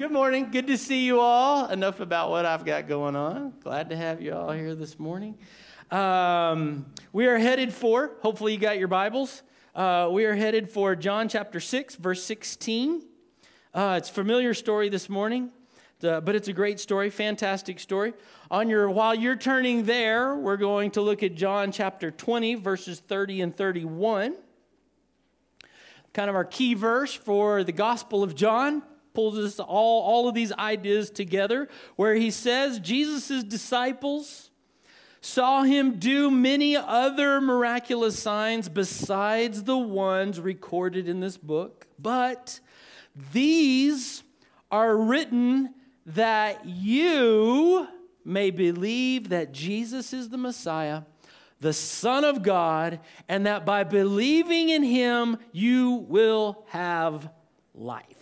Good morning. Good to see you all. Enough about what I've got going on. Glad to have you all here this morning. Um, we are headed for, hopefully, you got your Bibles. Uh, we are headed for John chapter 6, verse 16. Uh, it's familiar story this morning, uh, but it's a great story, fantastic story. On your, while you're turning there, we're going to look at John chapter 20, verses 30 and 31 kind of our key verse for the Gospel of John pulls us all, all of these ideas together, where he says Jesus' disciples saw him do many other miraculous signs besides the ones recorded in this book, but these are written that you may believe that Jesus is the Messiah, the Son of God, and that by believing in him you will have life.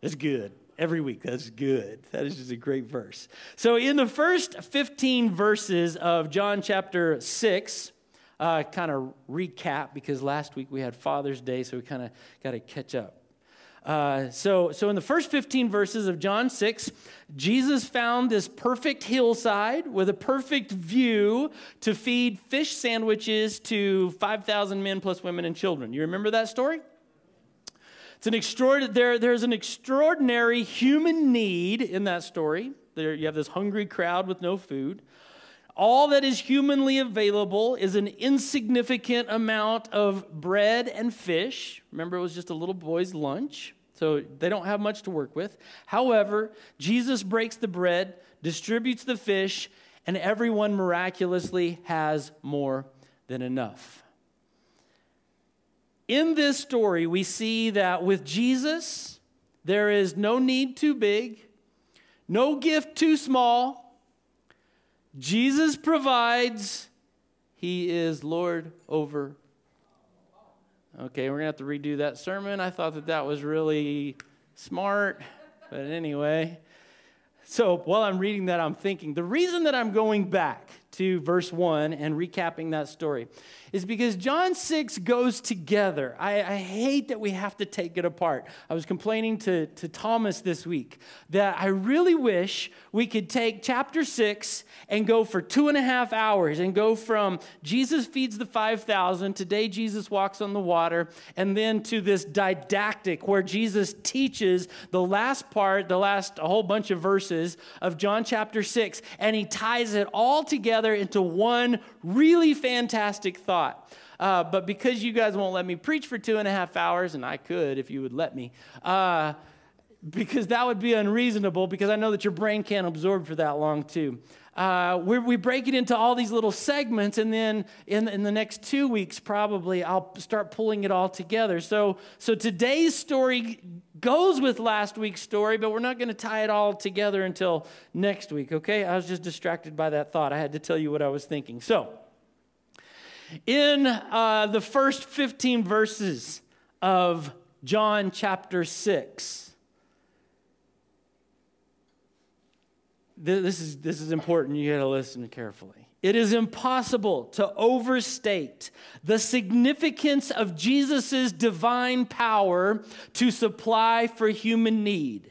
That's good. Every week, that's good. That is just a great verse. So, in the first 15 verses of John chapter 6, uh, kind of recap because last week we had Father's Day, so we kind of got to catch up. Uh, so, so in the first 15 verses of John 6, Jesus found this perfect hillside with a perfect view to feed fish sandwiches to 5,000 men plus women and children. You remember that story? It's an extraordinary, there, there's an extraordinary human need in that story. There, you have this hungry crowd with no food. All that is humanly available is an insignificant amount of bread and fish. Remember, it was just a little boy's lunch, so they don't have much to work with. However, Jesus breaks the bread, distributes the fish, and everyone miraculously has more than enough. In this story, we see that with Jesus, there is no need too big, no gift too small. Jesus provides, He is Lord over. Okay, we're going to have to redo that sermon. I thought that that was really smart, but anyway. So while I'm reading that, I'm thinking the reason that I'm going back to verse 1 and recapping that story is because John 6 goes together. I, I, hate that we have to take it apart. I was complaining to, to Thomas this week that I really wish we could take chapter 6 and go for two and a half hours and go from Jesus feeds the 5,000, today Jesus walks on the water, and then to this didactic where Jesus teaches the last part, the last a whole bunch of verses of John chapter 6, and he ties it all together into one really fantastic thought Uh, but because you guys won't let me preach for two and a half hours, and I could if you would let me, uh, because that would be unreasonable, because I know that your brain can't absorb for that long, too. Uh, we break it into all these little segments, and then in, in the next two weeks, probably, I'll start pulling it all together. So, so today's story goes with last week's story, but we're not going to tie it all together until next week, okay? I was just distracted by that thought. I had to tell you what I was thinking. So, in uh, the first 15 verses of John chapter 6, this is, this is important. You got to listen carefully. It is impossible to overstate the significance of Jesus' divine power to supply for human need.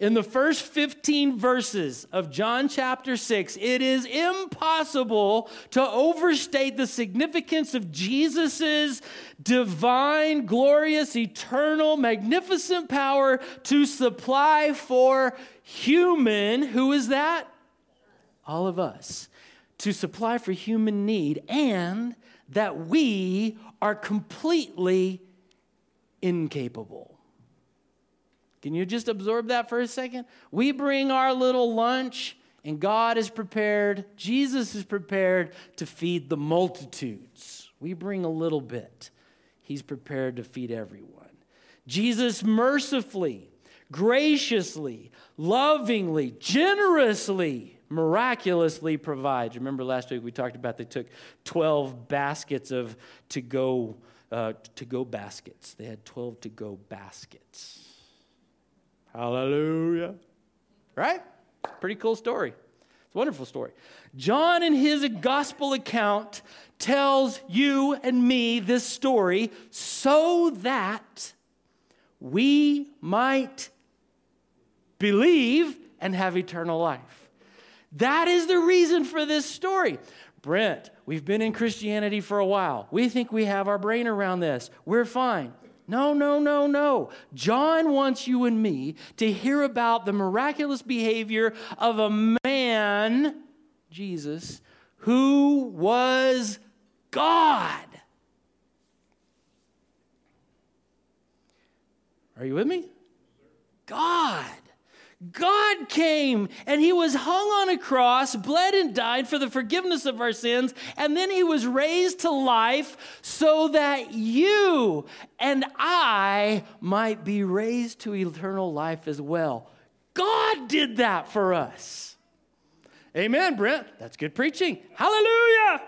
In the first 15 verses of John chapter 6, it is impossible to overstate the significance of Jesus' divine, glorious, eternal, magnificent power to supply for human, who is that? All of us. To supply for human need, and that we are completely incapable. Can you just absorb that for a second? We bring our little lunch, and God is prepared, Jesus is prepared to feed the multitudes. We bring a little bit, He's prepared to feed everyone. Jesus mercifully, graciously, lovingly, generously, miraculously provides. Remember last week we talked about they took 12 baskets of to go uh, to go baskets. They had 12 to go baskets. Hallelujah. Right? Pretty cool story. It's a wonderful story. John, in his gospel account, tells you and me this story so that we might believe and have eternal life. That is the reason for this story. Brent, we've been in Christianity for a while. We think we have our brain around this. We're fine. No, no, no, no. John wants you and me to hear about the miraculous behavior of a man, Jesus, who was God. Are you with me? God. God came and he was hung on a cross, bled and died for the forgiveness of our sins, and then he was raised to life so that you and I might be raised to eternal life as well. God did that for us. Amen, Brent. That's good preaching. Hallelujah.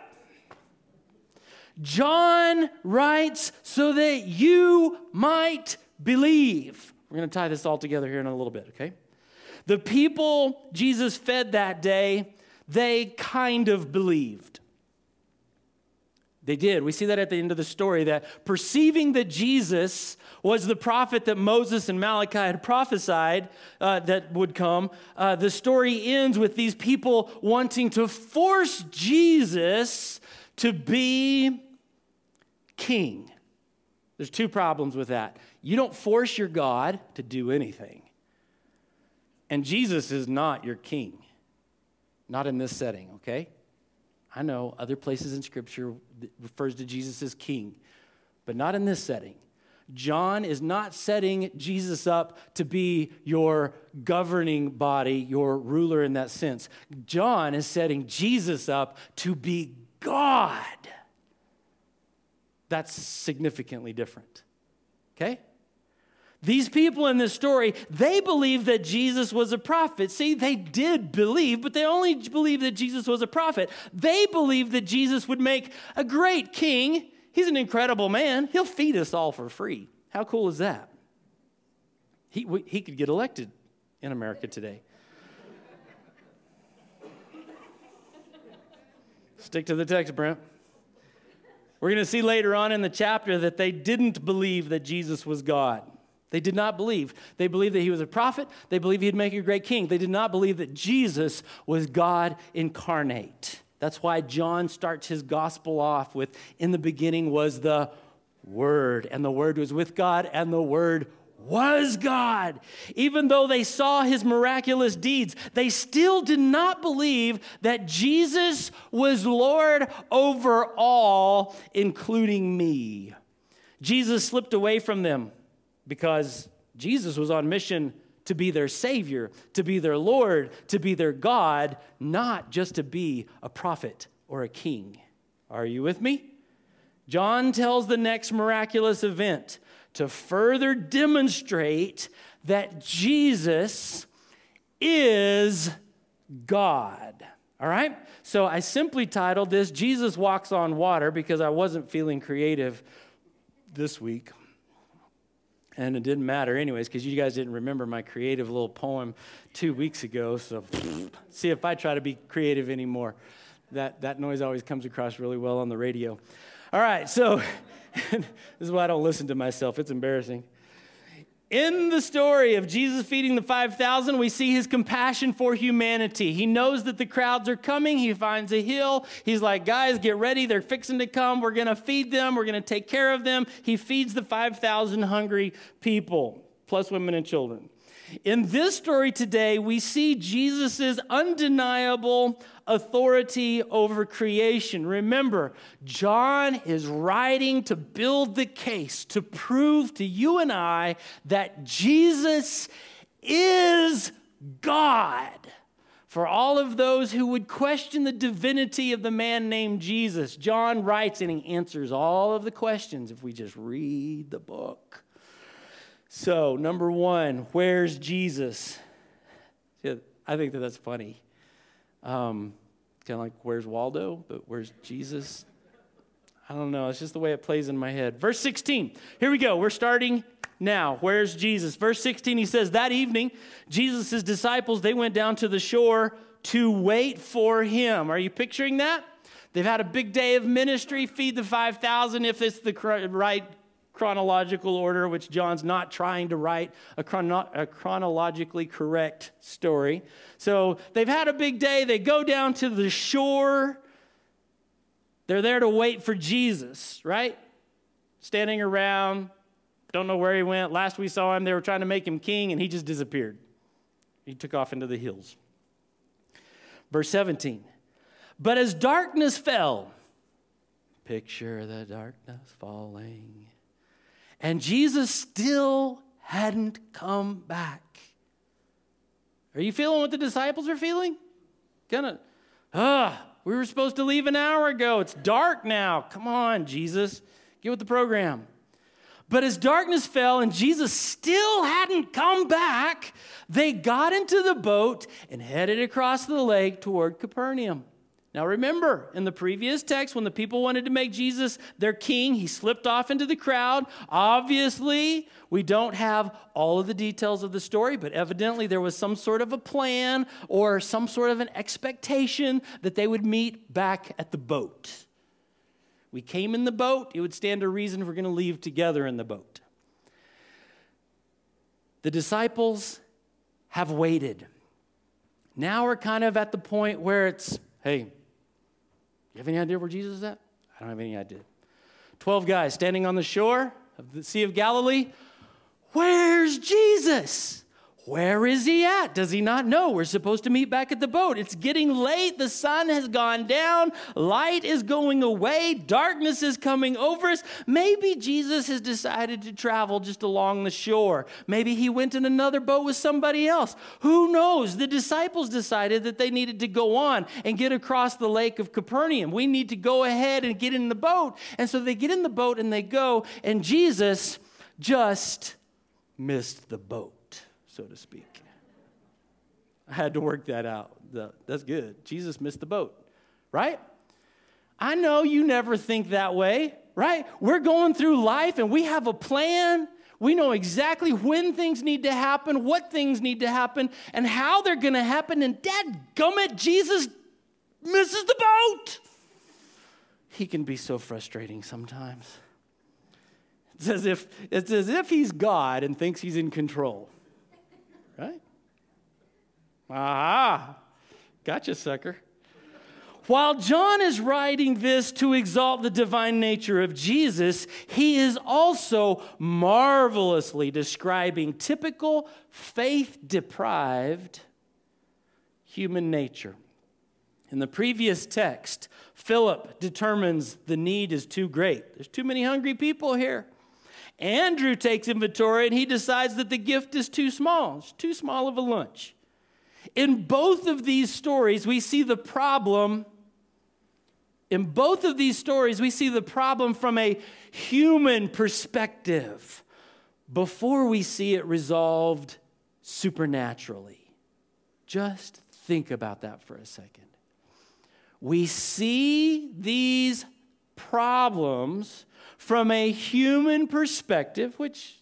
John writes so that you might believe. We're going to tie this all together here in a little bit, okay? The people Jesus fed that day, they kind of believed. They did. We see that at the end of the story that perceiving that Jesus was the prophet that Moses and Malachi had prophesied uh, that would come, uh, the story ends with these people wanting to force Jesus to be king. There's two problems with that. You don't force your God to do anything. And Jesus is not your king, not in this setting, okay? I know other places in Scripture refers to Jesus as king, but not in this setting. John is not setting Jesus up to be your governing body, your ruler in that sense. John is setting Jesus up to be God. That's significantly different. Okay? These people in this story, they believed that Jesus was a prophet. See, they did believe, but they only believed that Jesus was a prophet. They believed that Jesus would make a great king. He's an incredible man. He'll feed us all for free. How cool is that? He, he could get elected in America today. Stick to the text, Brent. We're going to see later on in the chapter that they didn't believe that Jesus was God. They did not believe. They believed that he was a prophet. They believed he'd make a great king. They did not believe that Jesus was God incarnate. That's why John starts his gospel off with In the beginning was the Word, and the Word was with God, and the Word was God. Even though they saw his miraculous deeds, they still did not believe that Jesus was Lord over all, including me. Jesus slipped away from them because Jesus was on mission to be their Savior, to be their Lord, to be their God, not just to be a prophet or a king. Are you with me? John tells the next miraculous event to further demonstrate that Jesus is God. All right? So I simply titled this Jesus Walks on Water because I wasn't feeling creative this week. And it didn't matter, anyways, because you guys didn't remember my creative little poem two weeks ago. So, see if I try to be creative anymore. That, that noise always comes across really well on the radio. All right, so this is why I don't listen to myself, it's embarrassing. In the story of Jesus feeding the 5,000, we see his compassion for humanity. He knows that the crowds are coming. He finds a hill. He's like, guys, get ready. They're fixing to come. We're going to feed them. We're going to take care of them. He feeds the 5,000 hungry people, plus women and children. In this story today, we see Jesus' undeniable authority over creation. Remember, John is writing to build the case to prove to you and I that Jesus is God. For all of those who would question the divinity of the man named Jesus, John writes and he answers all of the questions if we just read the book. So, number one, where's Jesus? Yeah, I think that that's funny. Um, kind of like, where's Waldo? But where's Jesus? I don't know. It's just the way it plays in my head. Verse 16. Here we go. We're starting now. Where's Jesus? Verse 16, he says, That evening, Jesus' disciples, they went down to the shore to wait for him. Are you picturing that? They've had a big day of ministry, feed the 5,000 if it's the right chronological order, which John's not trying to write a, chrono- a, chronologically correct story. So they've had a big day. They go down to the shore. They're there to wait for Jesus, right? Standing around, don't know where he went. Last we saw him, they were trying to make him king, and he just disappeared. He took off into the hills. Verse 17. But as darkness fell, picture the darkness falling, and Jesus still hadn't come back. Are you feeling what the disciples are feeling? Kind of, ah, we were supposed to leave an hour ago. It's dark now. Come on, Jesus. Get with the program. But as darkness fell and Jesus still hadn't come back, they got into the boat and headed across the lake toward Capernaum. Now remember, in the previous text, when the people wanted to make Jesus their king, he slipped off into the crowd. Obviously, we don't have all of the details of the story, but evidently there was some sort of a plan or some sort of an expectation that they would meet back at the boat. We came in the boat, it would stand to reason we're going to leave together in the boat. The disciples have waited. Now we're kind of at the point where it's, hey, you have any idea where Jesus is at? I don't have any idea. 12 guys standing on the shore of the Sea of Galilee. Where's Jesus? Where is he at? Does he not know? We're supposed to meet back at the boat. It's getting late. The sun has gone down. Light is going away. Darkness is coming over us. Maybe Jesus has decided to travel just along the shore. Maybe he went in another boat with somebody else. Who knows? The disciples decided that they needed to go on and get across the lake of Capernaum. We need to go ahead and get in the boat. And so they get in the boat and they go, and Jesus just missed the boat so to speak. I had to work that out. That's good. Jesus missed the boat, right? I know you never think that way, right? We're going through life and we have a plan. We know exactly when things need to happen, what things need to happen, and how they're going to happen. And dad gummit, Jesus misses the boat. He can be so frustrating sometimes. It's as if, it's as if he's God and thinks he's in control. Right? Ah, gotcha, sucker. While John is writing this to exalt the divine nature of Jesus, he is also marvelously describing typical faith deprived human nature. In the previous text, Philip determines the need is too great. There's too many hungry people here. Andrew takes inventory and he decides that the gift is too small. It's too small of a lunch. In both of these stories, we see the problem. In both of these stories, we see the problem from a human perspective before we see it resolved supernaturally. Just think about that for a second. We see these problems from a human perspective, which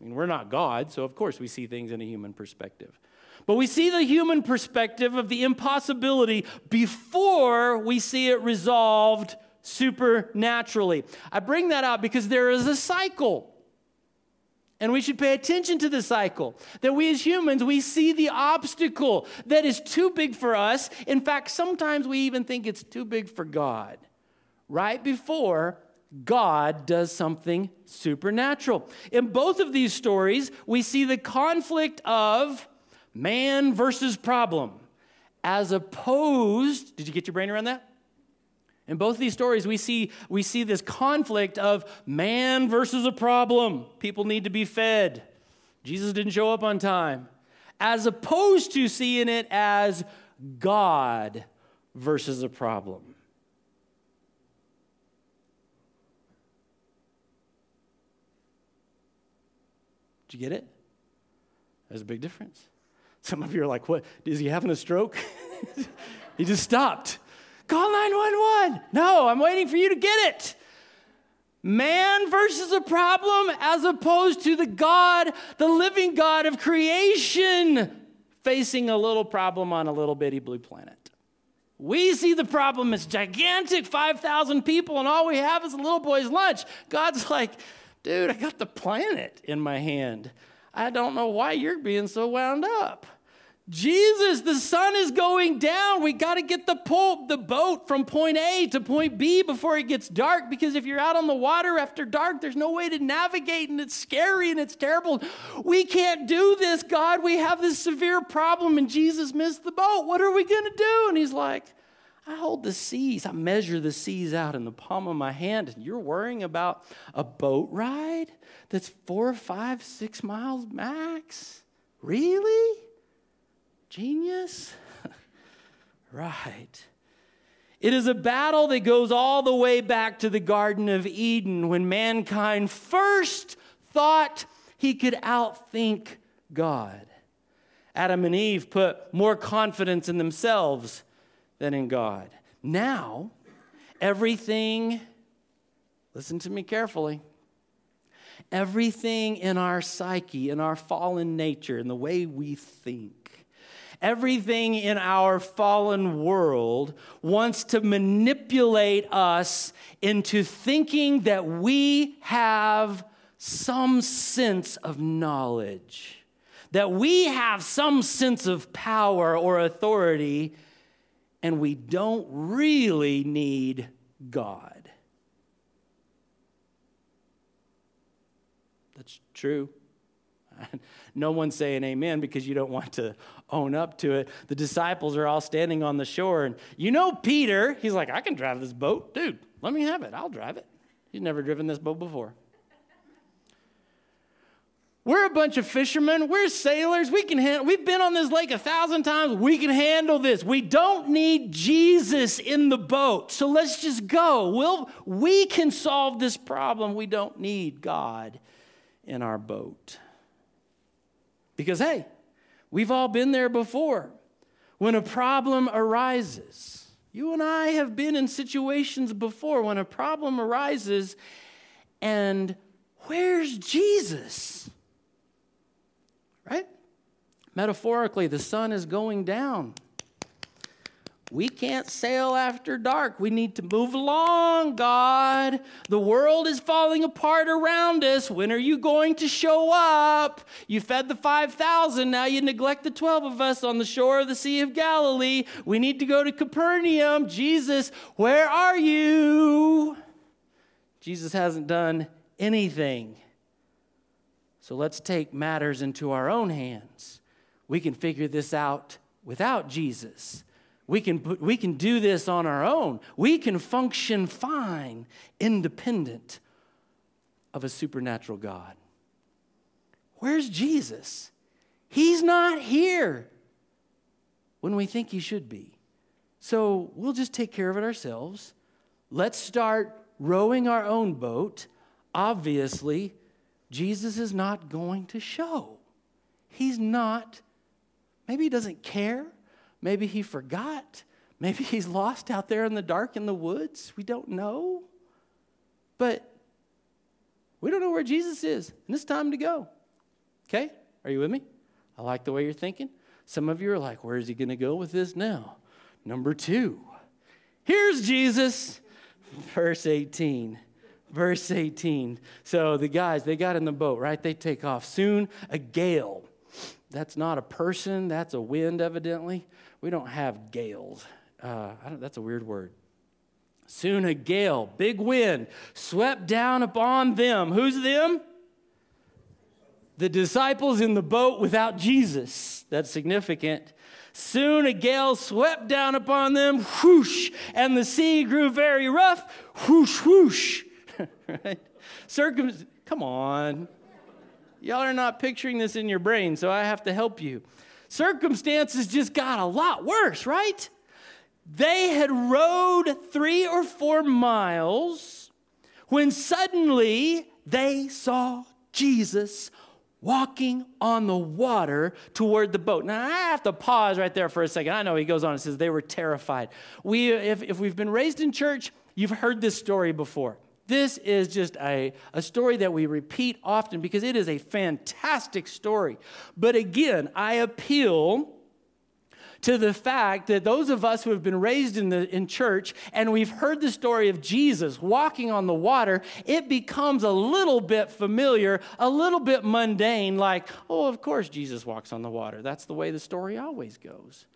I mean, we're not God, so of course we see things in a human perspective. But we see the human perspective of the impossibility before we see it resolved supernaturally. I bring that out because there is a cycle. And we should pay attention to the cycle. That we as humans, we see the obstacle that is too big for us. In fact, sometimes we even think it's too big for God. Right before God does something supernatural. In both of these stories, we see the conflict of man versus problem, as opposed, did you get your brain around that? In both of these stories, we see, we see this conflict of man versus a problem. People need to be fed. Jesus didn't show up on time. As opposed to seeing it as God versus a problem. Did you get it? There's a big difference. Some of you are like, what? Is he having a stroke? he just stopped. Call 911. No, I'm waiting for you to get it. Man versus a problem as opposed to the God, the living God of creation, facing a little problem on a little bitty blue planet. We see the problem as gigantic 5,000 people, and all we have is a little boy's lunch. God's like, dude, I got the planet in my hand. I don't know why you're being so wound up. Jesus, the sun is going down. We got to get the, pole, the boat from point A to point B before it gets dark because if you're out on the water after dark, there's no way to navigate and it's scary and it's terrible. We can't do this, God. We have this severe problem and Jesus missed the boat. What are we going to do? And he's like, I hold the seas. I measure the seas out in the palm of my hand, and you're worrying about a boat ride that's four, five, six miles max? Really? Genius? right. It is a battle that goes all the way back to the Garden of Eden when mankind first thought he could outthink God. Adam and Eve put more confidence in themselves than in God. Now, everything, listen to me carefully, everything in our psyche, in our fallen nature, in the way we think, everything in our fallen world wants to manipulate us into thinking that we have some sense of knowledge, that we have some sense of power or authority and we don't really need God. That's true. No one's saying amen because you don't want to own up to it. The disciples are all standing on the shore, and you know Peter, he's like, I can drive this boat. Dude, let me have it. I'll drive it. He's never driven this boat before. We're a bunch of fishermen. We're sailors. We can handle, we've been on this lake a thousand times. We can handle this. We don't need Jesus in the boat. So let's just go. We'll, we can solve this problem. We don't need God in our boat. Because, hey, we've all been there before. When a problem arises, you and I have been in situations before when a problem arises, and where's Jesus? Metaphorically, the sun is going down. We can't sail after dark. We need to move along, God. The world is falling apart around us. When are you going to show up? You fed the 5,000. Now you neglect the 12 of us on the shore of the Sea of Galilee. We need to go to Capernaum. Jesus, where are you? Jesus hasn't done anything. So let's take matters into our own hands. We can figure this out without Jesus. We can, put, we can do this on our own. We can function fine, independent of a supernatural God. Where's Jesus? He's not here when we think he should be. So we'll just take care of it ourselves. Let's start rowing our own boat. Obviously, Jesus is not going to show. He's not, maybe he doesn't care. Maybe he forgot. Maybe he's lost out there in the dark in the woods. We don't know. But we don't know where Jesus is, and it's time to go. Okay? Are you with me? I like the way you're thinking. Some of you are like, where is he going to go with this now? Number two. Here's Jesus, verse 18 verse 18. So the guys, they got in the boat, right? They take off. Soon a gale. That's not a person, that's a wind, evidently. We don't have gales. Uh, that's a weird word. Soon a gale, big wind, swept down upon them. Who's them? The disciples in the boat without Jesus. That's significant. Soon a gale swept down upon them, whoosh, and the sea grew very rough, whoosh, whoosh. right? Circum- Come on. Y'all are not picturing this in your brain, so I have to help you. Circumstances just got a lot worse, right? They had rowed three or four miles when suddenly they saw Jesus walking on the water toward the boat. Now, I have to pause right there for a second. I know he goes on and says they were terrified. We, if, if we've been raised in church, you've heard this story before. This is just a, a story that we repeat often because it is a fantastic story. But again, I appeal to the fact that those of us who have been raised in, the, in church and we've heard the story of Jesus walking on the water, it becomes a little bit familiar, a little bit mundane, like, oh, of course Jesus walks on the water. That's the way the story always goes.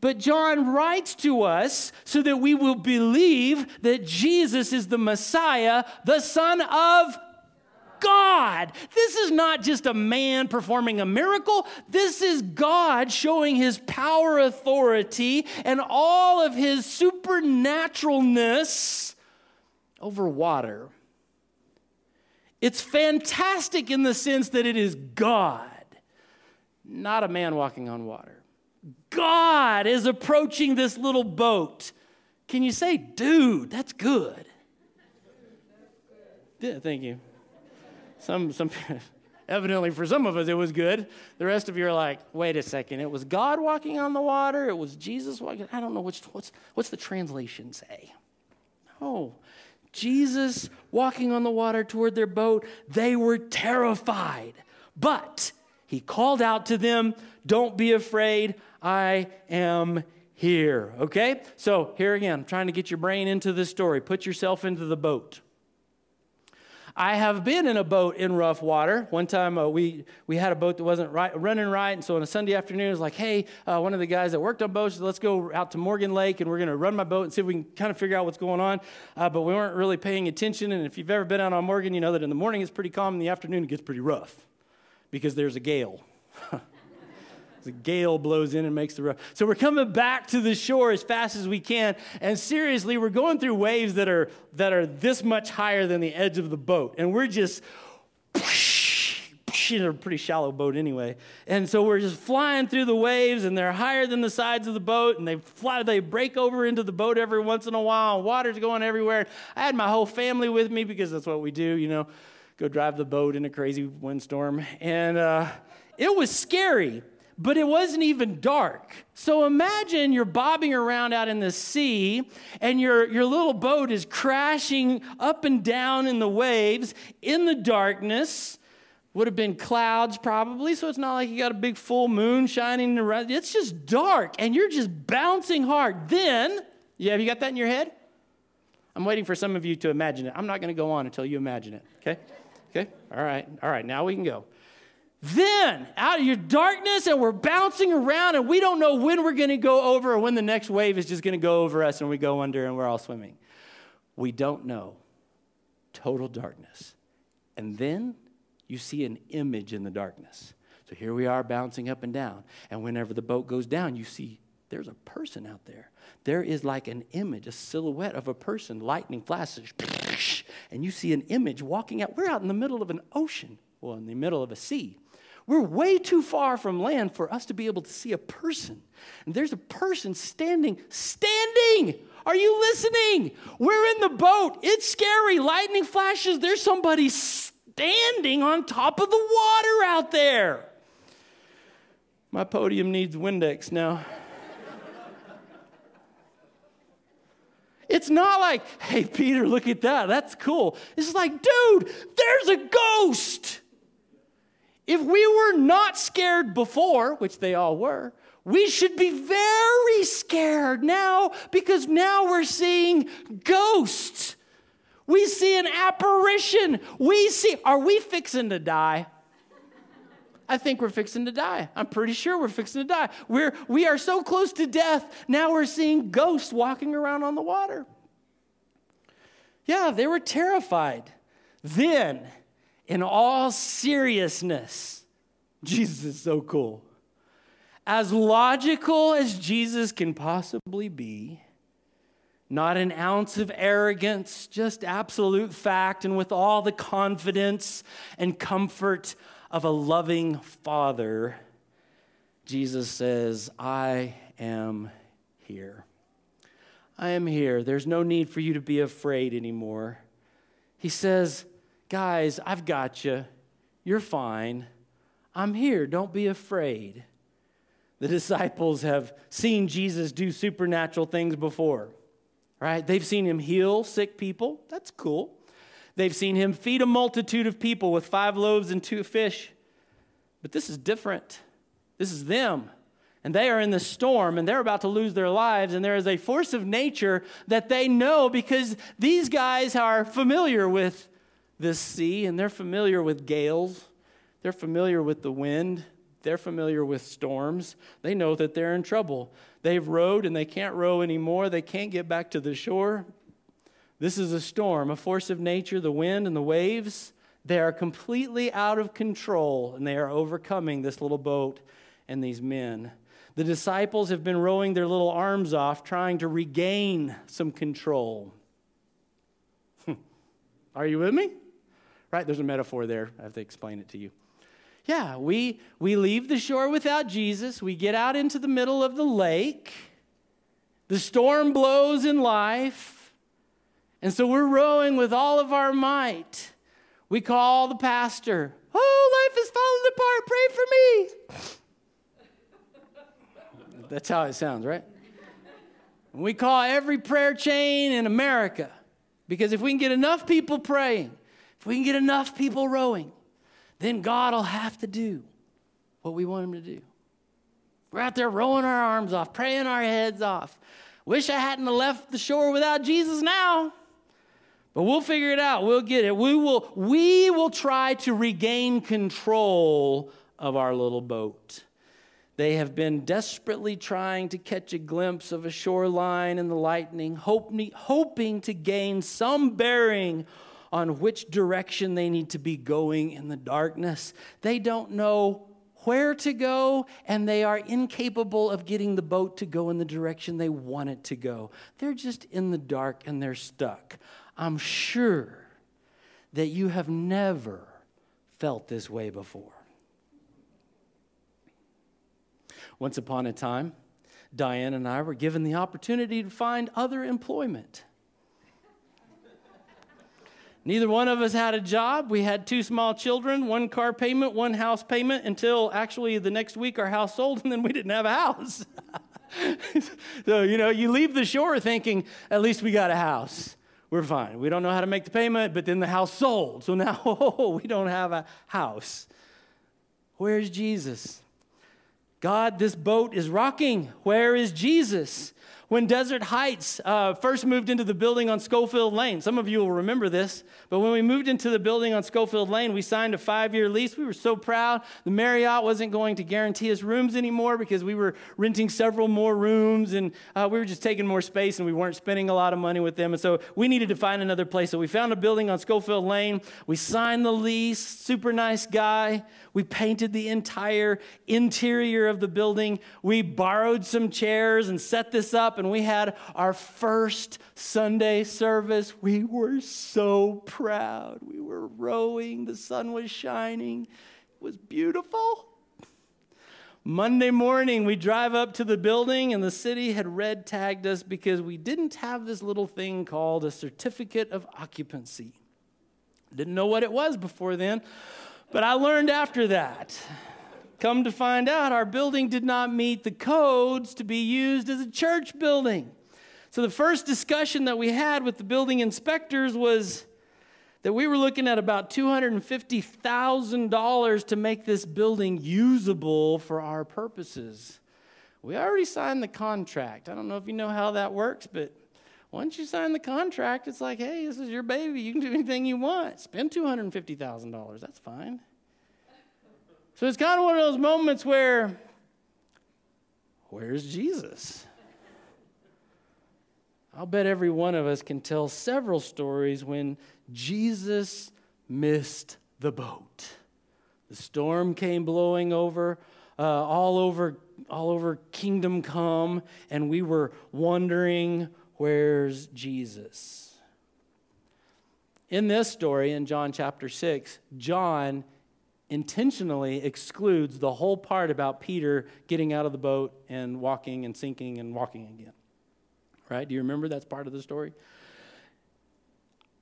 But John writes to us so that we will believe that Jesus is the Messiah, the Son of God. This is not just a man performing a miracle. This is God showing his power, authority, and all of his supernaturalness over water. It's fantastic in the sense that it is God, not a man walking on water. God is approaching this little boat. Can you say, dude, that's good? Yeah, thank you. Some, some, evidently for some of us it was good. The rest of you are like, wait a second, it was God walking on the water, it was Jesus walking. I don't know which, what's, what's the translation say? Oh, Jesus walking on the water toward their boat, they were terrified. But he called out to them, Don't be afraid. I am here. Okay? So, here again, I'm trying to get your brain into this story. Put yourself into the boat. I have been in a boat in rough water. One time uh, we, we had a boat that wasn't right, running right. And so on a Sunday afternoon, it was like, hey, uh, one of the guys that worked on boats, let's go out to Morgan Lake and we're going to run my boat and see if we can kind of figure out what's going on. Uh, but we weren't really paying attention. And if you've ever been out on Morgan, you know that in the morning it's pretty calm, in the afternoon it gets pretty rough because there's a gale. the gale blows in and makes the rough. So we're coming back to the shore as fast as we can. And seriously, we're going through waves that are that are this much higher than the edge of the boat. And we're just in a pretty shallow boat anyway. And so we're just flying through the waves and they're higher than the sides of the boat and they fly, they break over into the boat every once in a while and water's going everywhere. I had my whole family with me because that's what we do, you know, go drive the boat in a crazy windstorm. And uh, it was scary but it wasn't even dark. So imagine you're bobbing around out in the sea and your, your little boat is crashing up and down in the waves in the darkness. Would have been clouds probably, so it's not like you got a big full moon shining around. It's just dark and you're just bouncing hard. Then, yeah, have you got that in your head? I'm waiting for some of you to imagine it. I'm not going to go on until you imagine it, okay? Okay? All right. All right, now we can go. Then, out of your darkness, and we're bouncing around, and we don't know when we're going to go over or when the next wave is just going to go over us and we go under and we're all swimming. We don't know. Total darkness. And then you see an image in the darkness. So here we are bouncing up and down. And whenever the boat goes down, you see there's a person out there. There is like an image, a silhouette of a person, lightning flashes, and you see an image walking out. We're out in the middle of an ocean, well, in the middle of a sea. We're way too far from land for us to be able to see a person. And there's a person standing, standing. Are you listening? We're in the boat. It's scary. Lightning flashes. There's somebody standing on top of the water out there. My podium needs Windex now. It's not like, hey, Peter, look at that. That's cool. It's like, dude, there's a ghost. If we were not scared before, which they all were, we should be very scared now because now we're seeing ghosts. We see an apparition. We see, are we fixing to die? I think we're fixing to die. I'm pretty sure we're fixing to die. We're, we are so close to death, now we're seeing ghosts walking around on the water. Yeah, they were terrified. Then, in all seriousness, Jesus is so cool. As logical as Jesus can possibly be, not an ounce of arrogance, just absolute fact, and with all the confidence and comfort of a loving father, Jesus says, I am here. I am here. There's no need for you to be afraid anymore. He says, Guys, I've got you. You're fine. I'm here. Don't be afraid. The disciples have seen Jesus do supernatural things before, right? They've seen him heal sick people. That's cool. They've seen him feed a multitude of people with five loaves and two fish. But this is different. This is them. and they are in the storm and they're about to lose their lives. And there is a force of nature that they know because these guys are familiar with this sea and they're familiar with gales, they're familiar with the wind, they're familiar with storms. They know that they're in trouble. They've rowed and they can't row anymore, they can't get back to the shore. This is a storm, a force of nature, the wind and the waves. They are completely out of control and they are overcoming this little boat and these men. The disciples have been rowing their little arms off, trying to regain some control. Are you with me? Right? There's a metaphor there. I have to explain it to you. Yeah, we, we leave the shore without Jesus. We get out into the middle of the lake. The storm blows in life. And so we're rowing with all of our might. We call the pastor. Oh, life is falling apart. Pray for me. That's how it sounds, right? And we call every prayer chain in America because if we can get enough people praying, if we can get enough people rowing, then God will have to do what we want Him to do. We're out there rowing our arms off, praying our heads off. Wish I hadn't left the shore without Jesus now. But we'll figure it out. We'll get it. We will, we will try to regain control of our little boat. They have been desperately trying to catch a glimpse of a shoreline in the lightning, hoping to gain some bearing on which direction they need to be going in the darkness. They don't know where to go, and they are incapable of getting the boat to go in the direction they want it to go. They're just in the dark and they're stuck. I'm sure that you have never felt this way before. Once upon a time, Diane and I were given the opportunity to find other employment. Neither one of us had a job. We had two small children, one car payment, one house payment, until actually the next week our house sold, and then we didn't have a house. so, you know, you leave the shore thinking, at least we got a house. We're fine. We don't know how to make the payment, but then the house sold. So now oh, we don't have a house. Where's Jesus? God, this boat is rocking. Where is Jesus? When Desert Heights uh, first moved into the building on Schofield Lane, some of you will remember this, but when we moved into the building on Schofield Lane, we signed a five year lease. We were so proud. The Marriott wasn't going to guarantee us rooms anymore because we were renting several more rooms and uh, we were just taking more space and we weren't spending a lot of money with them. And so we needed to find another place. So we found a building on Schofield Lane. We signed the lease, super nice guy. We painted the entire interior of the building. We borrowed some chairs and set this up, and we had our first Sunday service. We were so proud. We were rowing, the sun was shining, it was beautiful. Monday morning, we drive up to the building, and the city had red tagged us because we didn't have this little thing called a certificate of occupancy. Didn't know what it was before then, but I learned after that. Come to find out, our building did not meet the codes to be used as a church building. So the first discussion that we had with the building inspectors was that we were looking at about $250,000 to make this building usable for our purposes. We already signed the contract. I don't know if you know how that works, but once you sign the contract, it's like, hey, this is your baby. You can do anything you want. Spend $250,000. That's fine. So it's kind of one of those moments where, where's Jesus? I'll bet every one of us can tell several stories when Jesus missed the boat. The storm came blowing over, uh, all over, all over Kingdom Come, and we were wondering Where's Jesus? In this story, in John chapter 6, John intentionally excludes the whole part about Peter getting out of the boat and walking and sinking and walking again. Right? Do you remember that's part of the story?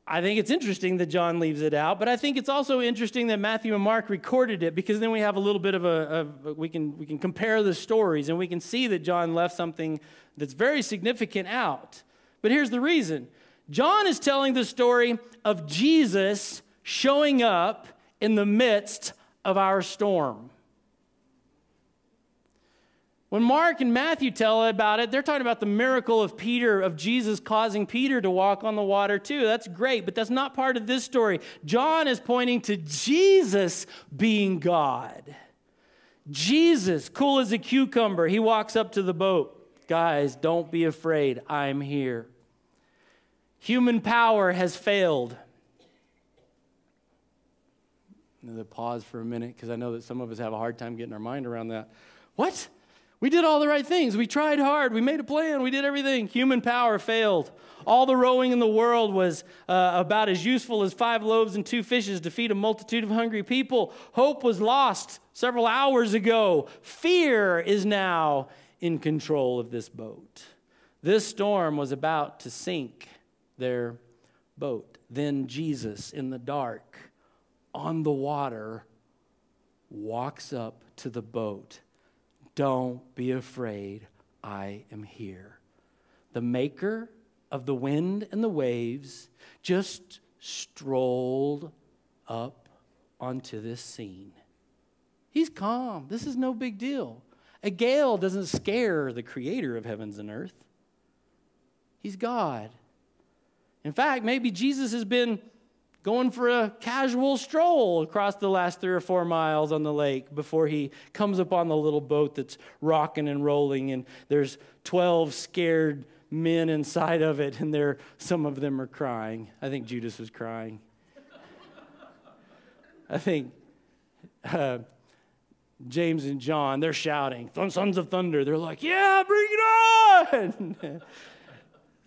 I think it's interesting that John leaves it out, but I think it's also interesting that Matthew and Mark recorded it because then we have a little bit of a, a, we can we can compare the stories and we can see that John left something that's very significant out. But here's the reason John is telling the story of Jesus showing up in the midst of our storm. When Mark and Matthew tell about it, they're talking about the miracle of Peter, of Jesus causing Peter to walk on the water too. That's great, but that's not part of this story. John is pointing to Jesus being God. Jesus, cool as a cucumber, he walks up to the boat. Guys, don't be afraid. I'm here. Human power has failed. Another pause for a minute because I know that some of us have a hard time getting our mind around that. What? We did all the right things. We tried hard. We made a plan. We did everything. Human power failed. All the rowing in the world was uh, about as useful as five loaves and two fishes to feed a multitude of hungry people. Hope was lost several hours ago. Fear is now in control of this boat. This storm was about to sink their boat. Then Jesus, in the dark, on the water, walks up to the boat don't be afraid, I am here. The maker of the wind and the waves just strolled up onto this scene. He's calm. This is no big deal. A gale doesn't scare the creator of heavens and earth. He's God. In fact, maybe Jesus has been going for a casual stroll across the last three or four miles on the lake before he comes upon the little boat that's rocking and rolling, and there's 12 scared men inside of it, and there some of them are crying. I think Judas was crying. I think uh, James and John, they're shouting, Sons of Thunder. They're like, Yeah, bring it on!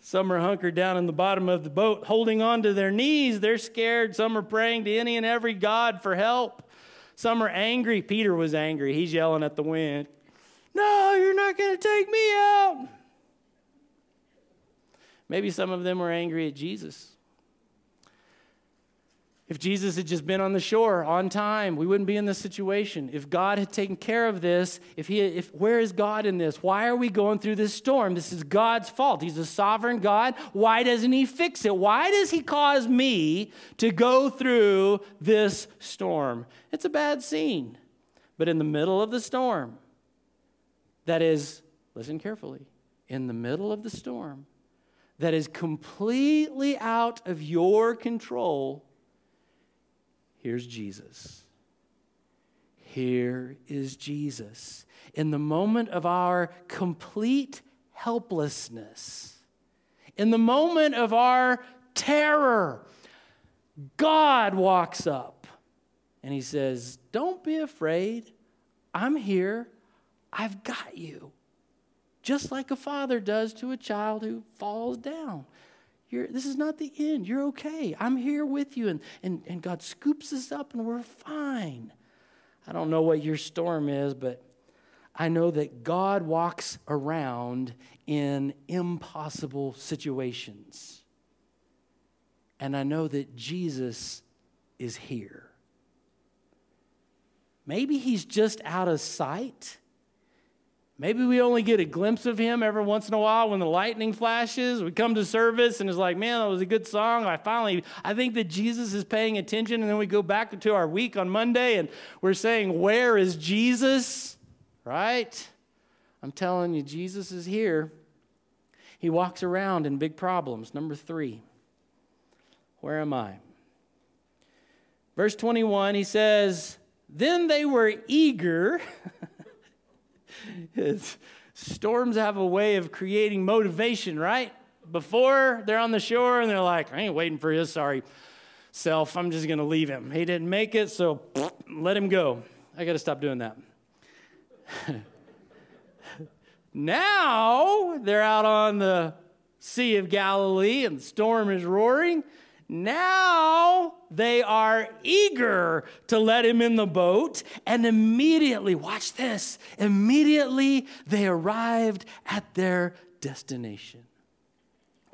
Some are hunkered down in the bottom of the boat, holding on to their knees. They're scared. Some are praying to any and every God for help. Some are angry. Peter was angry. He's yelling at the wind, No, you're not going to take me out. Maybe some of them were angry at Jesus. If Jesus had just been on the shore on time, we wouldn't be in this situation. If God had taken care of this, if he if where is God in this? Why are we going through this storm? This is God's fault. He's a sovereign God. Why doesn't he fix it? Why does he cause me to go through this storm? It's a bad scene. But in the middle of the storm, that is, listen carefully, in the middle of the storm, that is completely out of your control Here's Jesus. Here is Jesus. In the moment of our complete helplessness, in the moment of our terror, God walks up and he says, Don't be afraid. I'm here. I've got you. Just like a father does to a child who falls down. You're, this is not the end. You're okay. I'm here with you. And, and, and God scoops us up and we're fine. I don't know what your storm is, but I know that God walks around in impossible situations. And I know that Jesus is here. Maybe he's just out of sight. Maybe we only get a glimpse of him every once in a while when the lightning flashes. We come to service and it's like, man, that was a good song. I finally, I think that Jesus is paying attention. And then we go back to our week on Monday and we're saying, where is Jesus? Right? I'm telling you, Jesus is here. He walks around in big problems. Number three, where am I? Verse 21, he says, Then they were eager. storms have a way of creating motivation, right? Before they're on the shore and they're like, I ain't waiting for his sorry self. I'm just going to leave him. He didn't make it, so let him go. I got to stop doing that. now they're out on the Sea of Galilee and the storm is roaring. Now they are eager to let him in the boat, and immediately, watch this, immediately they arrived at their destination.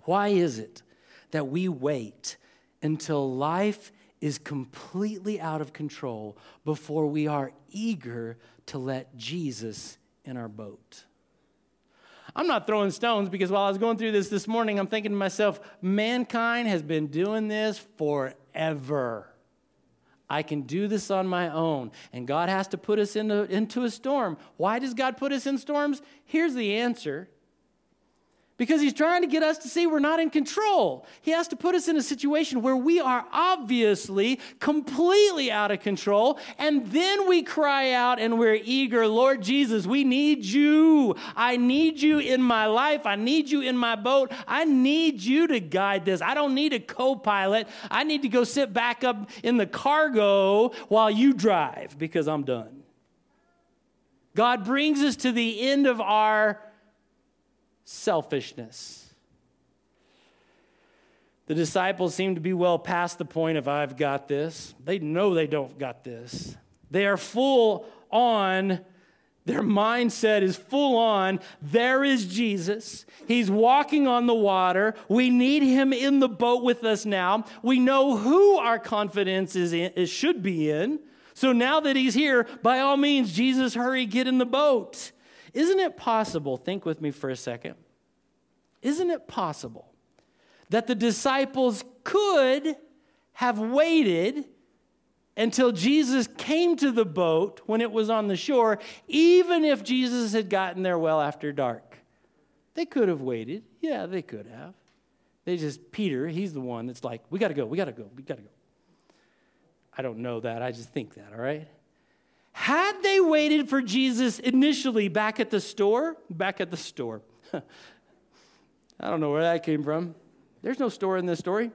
Why is it that we wait until life is completely out of control before we are eager to let Jesus in our boat? I'm not throwing stones because while I was going through this this morning, I'm thinking to myself, mankind has been doing this forever. I can do this on my own. And God has to put us into, into a storm. Why does God put us in storms? Here's the answer because he's trying to get us to see we're not in control. He has to put us in a situation where we are obviously completely out of control. And then we cry out and we're eager, Lord Jesus, we need you. I need you in my life. I need you in my boat. I need you to guide this. I don't need a co pilot. I need to go sit back up in the cargo while you drive because I'm done. God brings us to the end of our selfishness. The disciples seem to be well past the point of, I've got this. They know they don't got this. They are full on, their mindset is full on, there is Jesus. He's walking on the water. We need him in the boat with us now. We know who our confidence is in, should be in. So now that he's here, by all means, Jesus, hurry, get in the boat. Isn't it possible, think with me for a second, isn't it possible that the disciples could have waited until Jesus came to the boat when it was on the shore, even if Jesus had gotten there well after dark? They could have waited. Yeah, they could have. They just, Peter, he's the one that's like, we got to go, we got to go, we got to go. I don't know that. I just think that, all right? Had they waited for Jesus initially back at the store, back at the store, I don't know where that came from. There's no store in this story.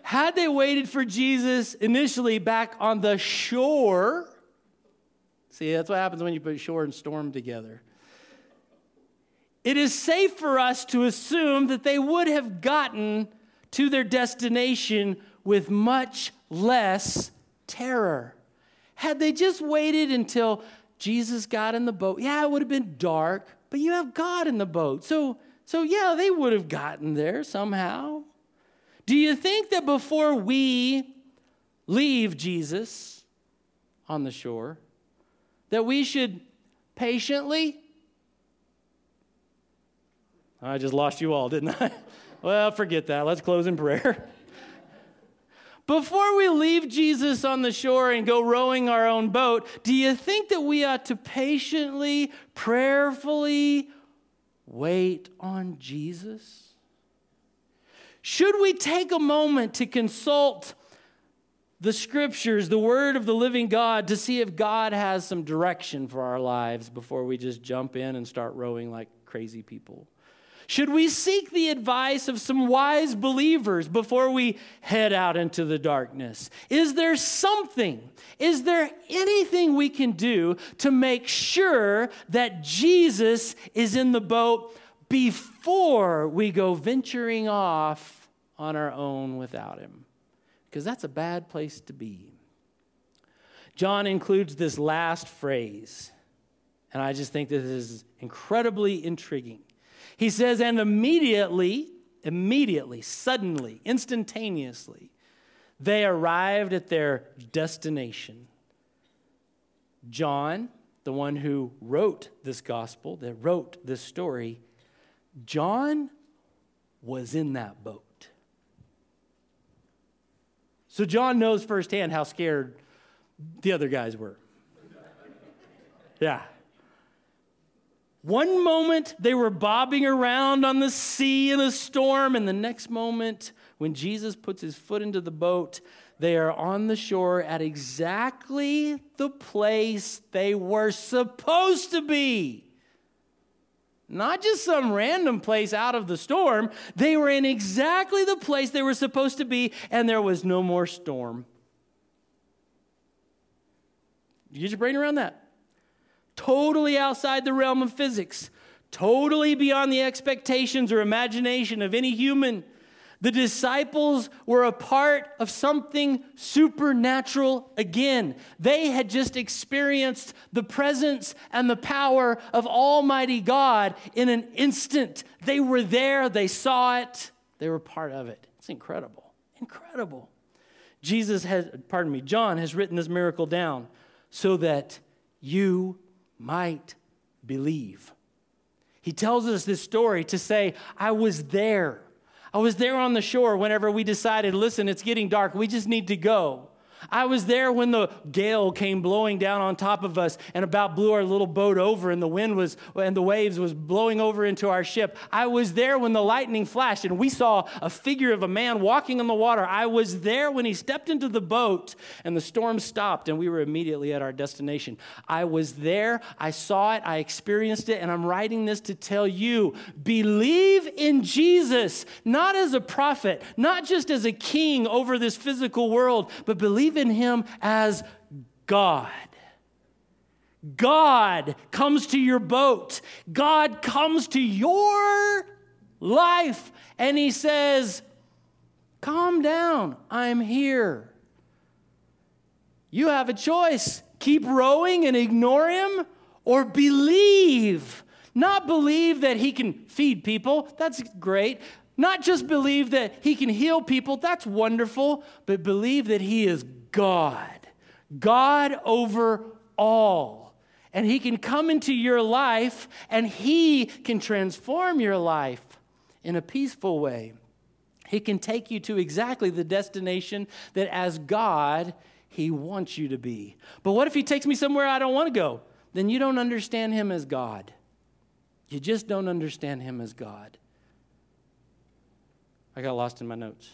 Had they waited for Jesus initially back on the shore, see, that's what happens when you put shore and storm together. It is safe for us to assume that they would have gotten to their destination with much less terror. Had they just waited until Jesus got in the boat, yeah, it would have been dark, but you have God in the boat. So, so yeah, they would have gotten there somehow. Do you think that before we leave Jesus on the shore, that we should patiently? I just lost you all, didn't I? well, forget that. Let's close in prayer. Before we leave Jesus on the shore and go rowing our own boat, do you think that we ought to patiently, prayerfully wait on Jesus? Should we take a moment to consult the scriptures, the word of the living God, to see if God has some direction for our lives before we just jump in and start rowing like crazy people? Should we seek the advice of some wise believers before we head out into the darkness? Is there something, is there anything we can do to make sure that Jesus is in the boat before we go venturing off on our own without him? Because that's a bad place to be. John includes this last phrase, and I just think this is incredibly intriguing. He says, and immediately, immediately, suddenly, instantaneously, they arrived at their destination. John, the one who wrote this gospel, that wrote this story, John was in that boat. So John knows firsthand how scared the other guys were. Yeah. One moment they were bobbing around on the sea in a storm, and the next moment, when Jesus puts his foot into the boat, they are on the shore at exactly the place they were supposed to be. Not just some random place out of the storm. They were in exactly the place they were supposed to be, and there was no more storm. You get your brain around that? Totally outside the realm of physics, totally beyond the expectations or imagination of any human. The disciples were a part of something supernatural again. They had just experienced the presence and the power of Almighty God in an instant. They were there, they saw it, they were part of it. It's incredible. Incredible. Jesus has, pardon me, John has written this miracle down so that you might believe. He tells us this story to say, I was there. I was there on the shore whenever we decided, listen, it's getting dark. We just need to go. I was there when the gale came blowing down on top of us and about blew our little boat over and the wind was and the waves was blowing over into our ship. I was there when the lightning flashed and we saw a figure of a man walking on the water. I was there when he stepped into the boat and the storm stopped and we were immediately at our destination. I was there, I saw it, I experienced it and I'm writing this to tell you, believe in Jesus, not as a prophet, not just as a king over this physical world, but believe in him as God. God comes to your boat. God comes to your life and he says, Calm down, I'm here. You have a choice keep rowing and ignore him, or believe. Not believe that he can feed people, that's great. Not just believe that he can heal people, that's wonderful, but believe that he is God, God over all. And he can come into your life and he can transform your life in a peaceful way. He can take you to exactly the destination that as God, he wants you to be. But what if he takes me somewhere I don't want to go? Then you don't understand him as God. You just don't understand him as God. I got lost in my notes.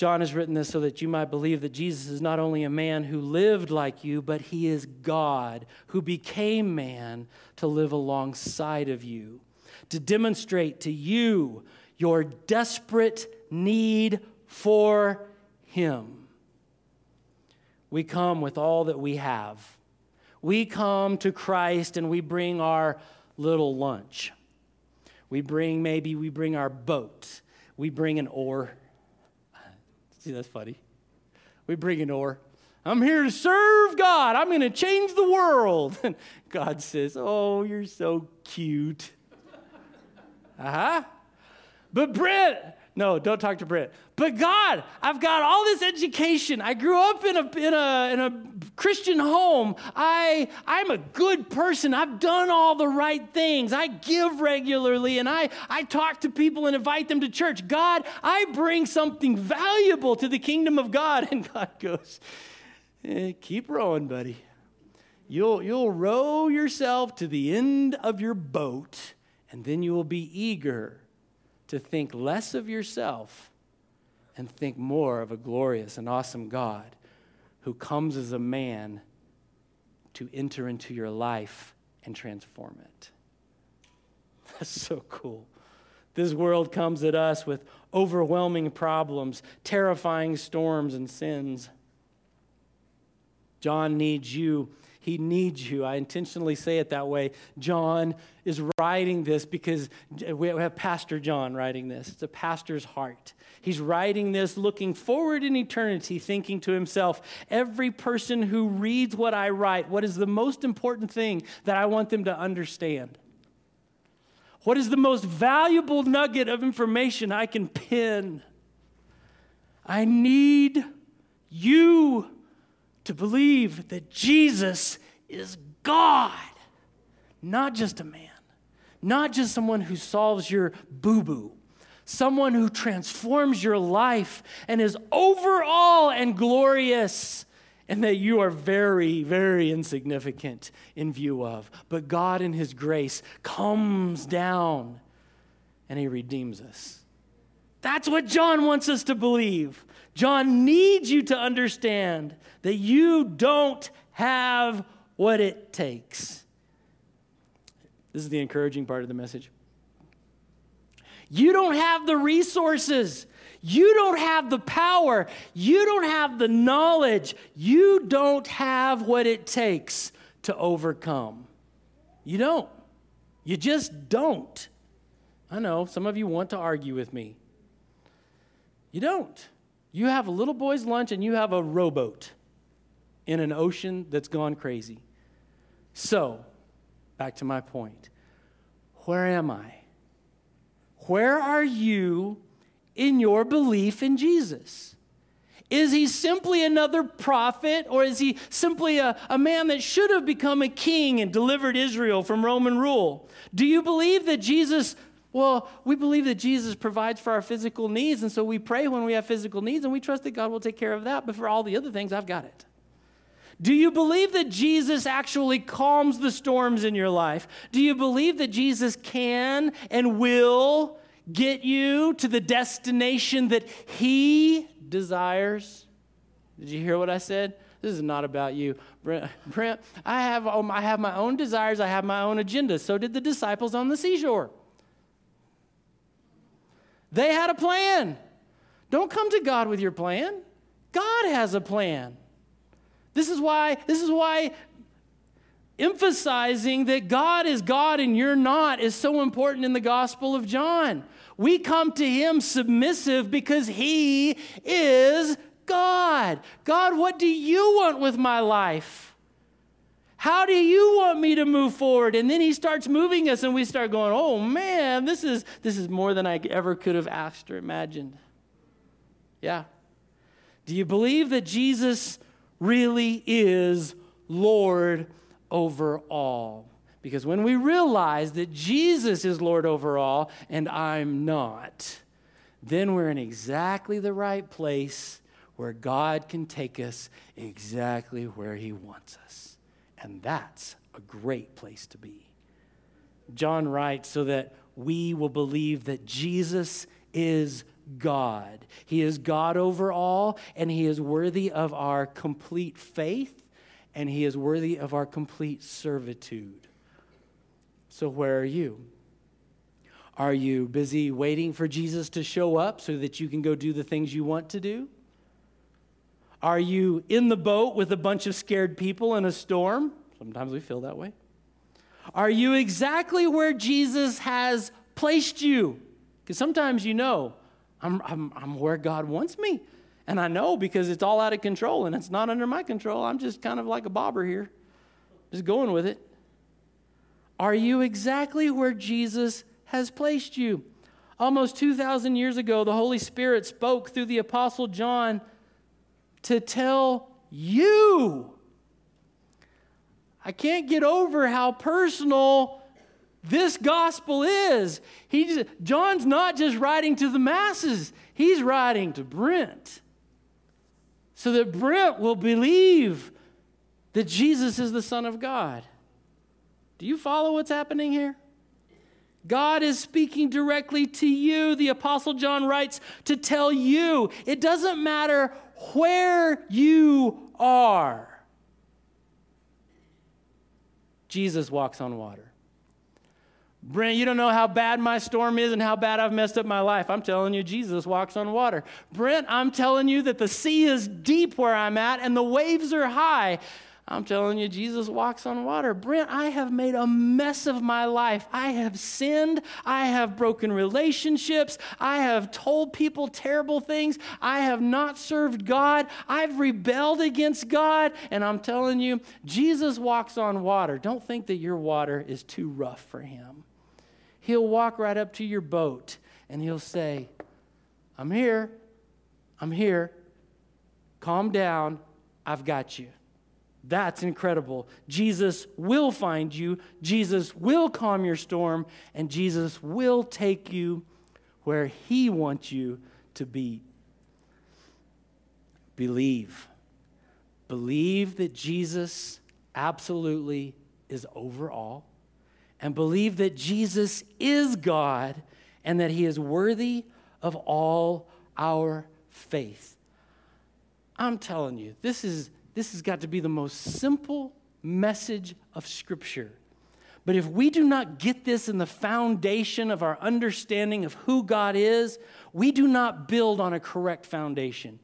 John has written this so that you might believe that Jesus is not only a man who lived like you, but he is God who became man to live alongside of you, to demonstrate to you your desperate need for him. We come with all that we have. We come to Christ and we bring our little lunch. We bring, maybe we bring our boat. We bring an oar. See, that's funny. We bring an oar. I'm here to serve God. I'm going to change the world. And God says, Oh, you're so cute. uh huh. But Brent, no, don't talk to Brent. But God, I've got all this education. I grew up in a, in a, in a Christian home. I, I'm a good person. I've done all the right things. I give regularly and I, I talk to people and invite them to church. God, I bring something valuable to the kingdom of God. And God goes, eh, Keep rowing, buddy. You'll, you'll row yourself to the end of your boat, and then you will be eager to think less of yourself and think more of a glorious and awesome God who comes as a man to enter into your life and transform it. That's so cool. This world comes at us with overwhelming problems, terrifying storms, and sins. John needs you he needs you. I intentionally say it that way. John is writing this because we have Pastor John writing this. It's a pastor's heart. He's writing this looking forward in eternity, thinking to himself, every person who reads what I write, what is the most important thing that I want them to understand? What is the most valuable nugget of information I can pin? I need you to believe that Jesus is God, not just a man, not just someone who solves your boo boo, someone who transforms your life and is overall and glorious, and that you are very, very insignificant in view of. But God, in His grace, comes down and He redeems us. That's what John wants us to believe. John needs you to understand that you don't have what it takes. This is the encouraging part of the message. You don't have the resources. You don't have the power. You don't have the knowledge. You don't have what it takes to overcome. You don't. You just don't. I know some of you want to argue with me. You don't. You have a little boy's lunch and you have a rowboat in an ocean that's gone crazy. So, back to my point. Where am I? Where are you in your belief in Jesus? Is he simply another prophet, or is he simply a, a man that should have become a king and delivered Israel from Roman rule? Do you believe that Jesus Well, we believe that Jesus provides for our physical needs, and so we pray when we have physical needs, and we trust that God will take care of that. But for all the other things, I've got it. Do you believe that Jesus actually calms the storms in your life? Do you believe that Jesus can and will get you to the destination that He desires? Did you hear what I said? This is not about you. Brent, Brent I, have, um, I have my own desires, I have my own agenda. So did the disciples on the seashore. They had a plan. Don't come to God with your plan. God has a plan. This is why, this is why emphasizing that God is God and you're not is so important in the Gospel of John. We come to Him submissive because He is God. God, what do you want with my life? How do you want me to move forward? And then he starts moving us, and we start going, oh man, this is, this is more than I ever could have asked or imagined. Yeah. Do you believe that Jesus really is Lord over all. Because when we realize that Jesus is Lord over all and I'm not, then we're in exactly the right place where God can take us exactly where He wants us. And that's a great place to be. John writes so that we will believe that Jesus is God. He is God over all, and He is worthy of our complete faith, and He is worthy of our complete servitude. So, where are you? Are you busy waiting for Jesus to show up so that you can go do the things you want to do? Are you in the boat with a bunch of scared people in a storm? Sometimes we feel that way. Are you exactly where Jesus has placed you? Because sometimes you know I'm, I'm, I'm where God wants me. And I know because it's all out of control and it's not under my control. I'm just kind of like a bobber here, just going with it. Are you exactly where Jesus has placed you? Almost 2,000 years ago, the Holy Spirit spoke through the Apostle John to tell you. I can't get over how personal this gospel is. He just, John's not just writing to the masses, he's writing to Brent. So that Brent will believe that Jesus is the Son of God. Do you follow what's happening here? God is speaking directly to you. The Apostle John writes to tell you it doesn't matter where you are. Jesus walks on water. Brent, you don't know how bad my storm is and how bad I've messed up my life. I'm telling you, Jesus walks on water. Brent, I'm telling you that the sea is deep where I'm at and the waves are high. I'm telling you, Jesus walks on water. Brent, I have made a mess of my life. I have sinned. I have broken relationships. I have told people terrible things. I have not served God. I've rebelled against God. And I'm telling you, Jesus walks on water. Don't think that your water is too rough for him. He'll walk right up to your boat and he'll say, I'm here. I'm here. Calm down. I've got you. That's incredible. Jesus will find you, Jesus will calm your storm, and Jesus will take you where He wants you to be. Believe. Believe that Jesus absolutely is over all and believe that Jesus is God and that he is worthy of all our faith. I'm telling you, this is this has got to be the most simple message of scripture. But if we do not get this in the foundation of our understanding of who God is, we do not build on a correct foundation.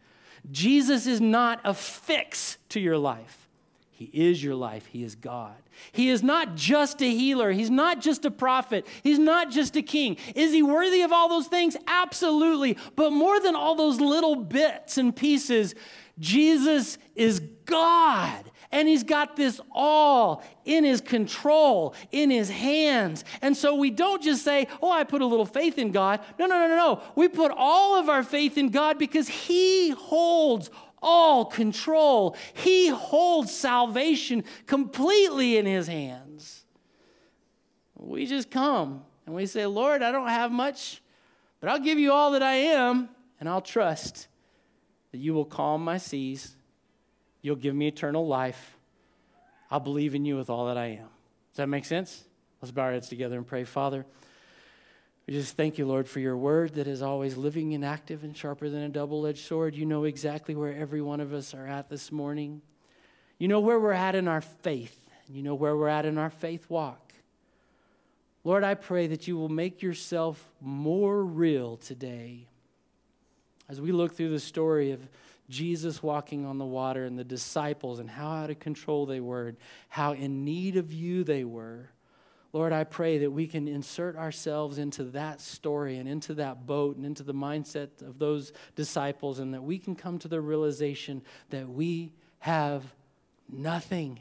Jesus is not a fix to your life. He is your life. He is God. He is not just a healer. He's not just a prophet. He's not just a king. Is he worthy of all those things? Absolutely. But more than all those little bits and pieces, Jesus is God. And he's got this all in his control, in his hands. And so we don't just say, oh, I put a little faith in God. No, no, no, no, no. We put all of our faith in God because he holds all control. He holds salvation completely in his hands. We just come And we say, Lord, I don't have much, but I'll give you all that I am, and I'll trust that you will calm my seas. You'll give me eternal life. I'll believe in you with all that I am. Does that make sense? Let's bow our heads together and pray. Father, we just thank you, Lord, for your word that is always living and active and sharper than a double edged sword. You know exactly where every one of us are at this morning. You know where we're at in our faith, and you know where we're at in our faith walk. Lord, I pray that you will make yourself more real today. As we look through the story of Jesus walking on the water and the disciples and how out of control they were, and how in need of you they were. Lord, I pray that we can insert ourselves into that story and into that boat and into the mindset of those disciples, and that we can come to the realization that we have nothing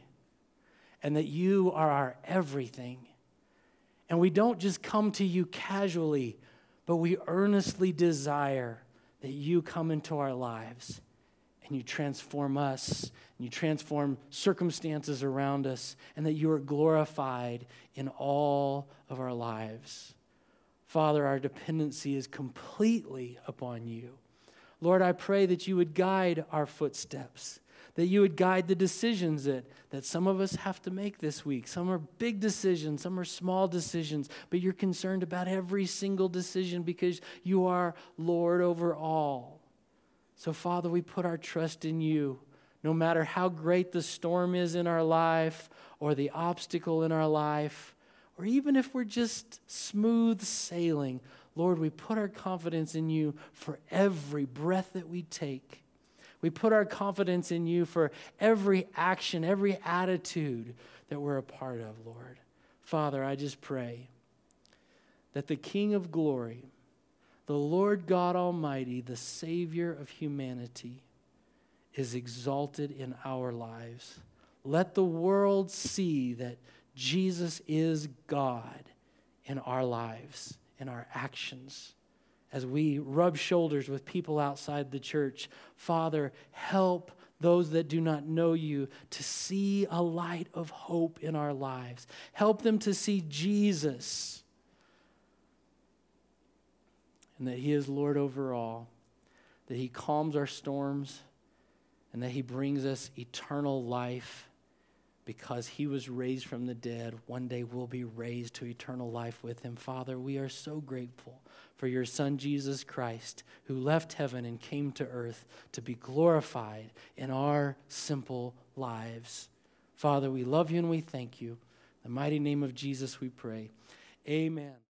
and that you are our everything. And we don't just come to you casually, but we earnestly desire that you come into our lives and you transform us and you transform circumstances around us and that you are glorified in all of our lives. Father, our dependency is completely upon you. Lord, I pray that you would guide our footsteps that you would guide the decisions that, that some of us have to make this week. Some are big decisions, some are small decisions, but you're concerned about every single decision because you are Lord over all. So, Father, we put our trust in you. No matter how great the storm is in our life or the obstacle in our life, or even if we're just smooth sailing, Lord, we put our confidence in you for every breath that we take. We put our confidence in you for every action, every attitude that we're a part of, Lord. Father, I just pray that the King of glory, the Lord God Almighty, the Savior of humanity, is exalted in our lives. Let the world see that Jesus is God in our lives, in our actions as we rub shoulders with people outside the church. Father, help those that do not know you to see a light of hope in our lives. Help them to see Jesus and that He is Lord over all, that He calms our storms, and that He brings us eternal life because he was raised from the dead, one day we'll be raised to eternal life with him. Father, we are so grateful for your Son, Jesus Christ, who left heaven and came to earth to be glorified in our simple lives. Father, we love you and we thank you. In the mighty name of Jesus, we pray. Amen.